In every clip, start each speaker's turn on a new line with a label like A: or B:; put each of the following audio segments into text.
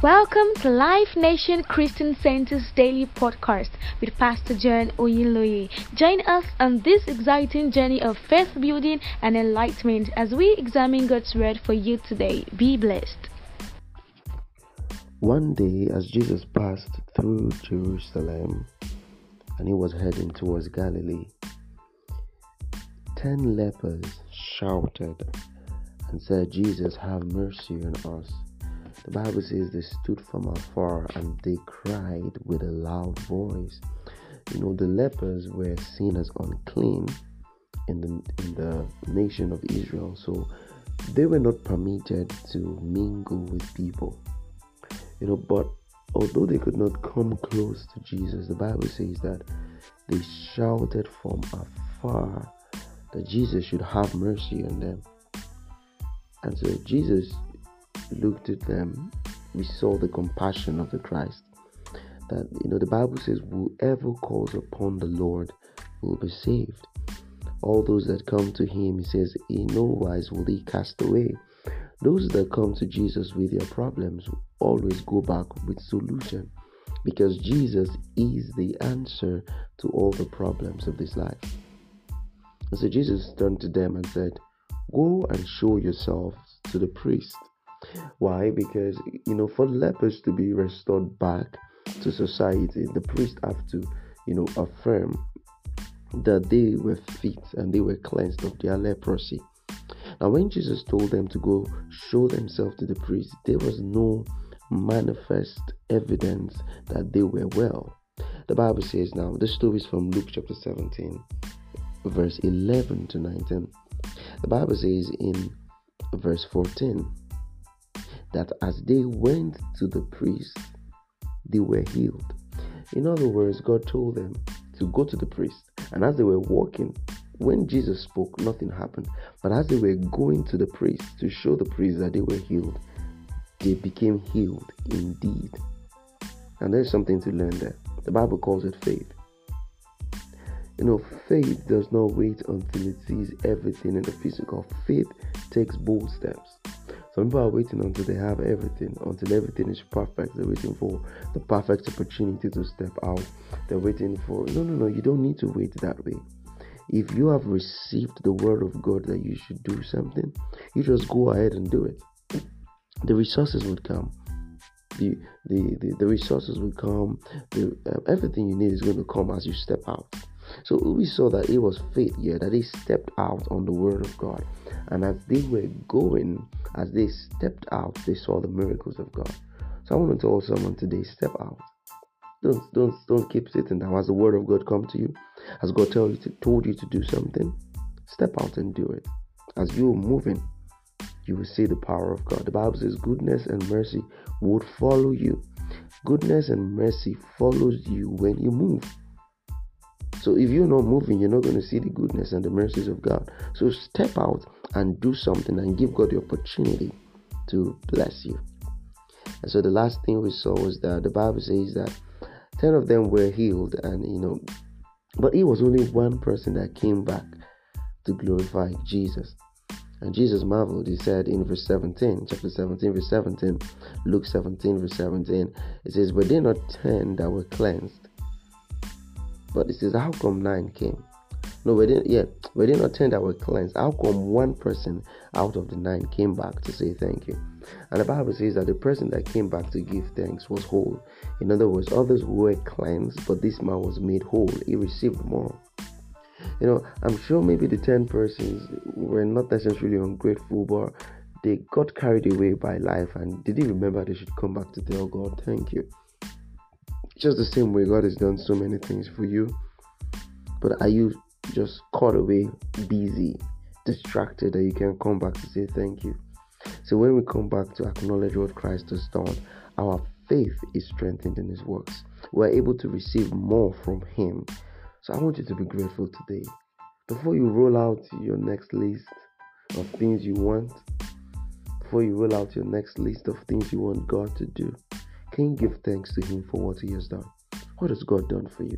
A: Welcome to Life Nation Christian Center's daily podcast with Pastor John Oyinloye. Join us on this exciting journey of faith building and enlightenment as we examine God's word for you today. Be blessed.
B: One day, as Jesus passed through Jerusalem and he was heading towards Galilee, ten lepers shouted and said, Jesus, have mercy on us. The Bible says they stood from afar and they cried with a loud voice. You know, the lepers were seen as unclean in the in the nation of Israel, so they were not permitted to mingle with people. You know, but although they could not come close to Jesus, the Bible says that they shouted from afar that Jesus should have mercy on them. And so Jesus looked at them, we saw the compassion of the Christ. That you know the Bible says, Whoever calls upon the Lord will be saved. All those that come to him, he says, in no wise will he cast away. Those that come to Jesus with their problems always go back with solution because Jesus is the answer to all the problems of this life. And so Jesus turned to them and said, Go and show yourselves to the priest. Why? Because, you know, for lepers to be restored back to society, the priest have to, you know, affirm that they were fit and they were cleansed of their leprosy. Now, when Jesus told them to go show themselves to the priest, there was no manifest evidence that they were well. The Bible says now, this story is from Luke chapter 17, verse 11 to 19. The Bible says in verse 14 that as they went to the priest, they were healed. In other words, God told them to go to the priest, and as they were walking, when Jesus spoke, nothing happened. But as they were going to the priest to show the priest that they were healed, they became healed indeed. And there's something to learn there. The Bible calls it faith. You know, faith does not wait until it sees everything in the physical. Faith takes bold steps. Some people are waiting until they have everything, until everything is perfect. They're waiting for the perfect opportunity to step out. They're waiting for no, no, no. You don't need to wait that way. If you have received the word of God that you should do something, you just go ahead and do it. The resources would come. The the the, the resources will come. The, uh, everything you need is going to come as you step out. So we saw that it was faith here that they stepped out on the word of God. And as they were going, as they stepped out, they saw the miracles of God. So I want to tell someone today, step out. Don't don't don't keep sitting down. Has the word of God come to you? Has God tell you to, told you to do something? Step out and do it. As you are moving, you will see the power of God. The Bible says goodness and mercy would follow you. Goodness and mercy follows you when you move. So if you're not moving, you're not going to see the goodness and the mercies of God. So step out and do something and give God the opportunity to bless you. And so the last thing we saw was that the Bible says that 10 of them were healed and you know but it was only one person that came back to glorify Jesus. And Jesus marveled. He said in verse 17, chapter 17, verse 17, Luke 17, verse 17, it says, But they not ten that were cleansed, but this is How come nine came? No, we didn't. Yeah, we did not ten that were cleansed. How come one person out of the nine came back to say thank you? And the Bible says that the person that came back to give thanks was whole. In other words, others were cleansed, but this man was made whole. He received more. You know, I'm sure maybe the ten persons were not necessarily ungrateful, but they got carried away by life and didn't remember they should come back to tell God thank you. Just the same way God has done so many things for you. But are you just caught away, busy, distracted that you can come back to say thank you? So when we come back to acknowledge what Christ has done, our faith is strengthened in his works. We're able to receive more from him. So I want you to be grateful today. Before you roll out your next list of things you want, before you roll out your next list of things you want God to do, can you give thanks to Him for what He has done? What has God done for you?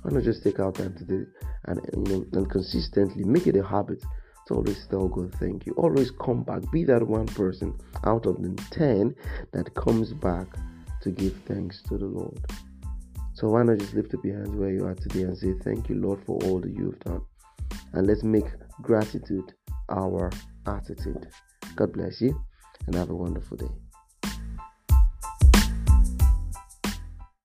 B: Why not just take out time today and you know and consistently make it a habit to always tell God thank you. Always come back. Be that one person out of the 10 that comes back to give thanks to the Lord. So why not just lift up your hands where you are today and say, Thank you, Lord, for all that you've done. And let's make gratitude our attitude. God bless you and have a wonderful day.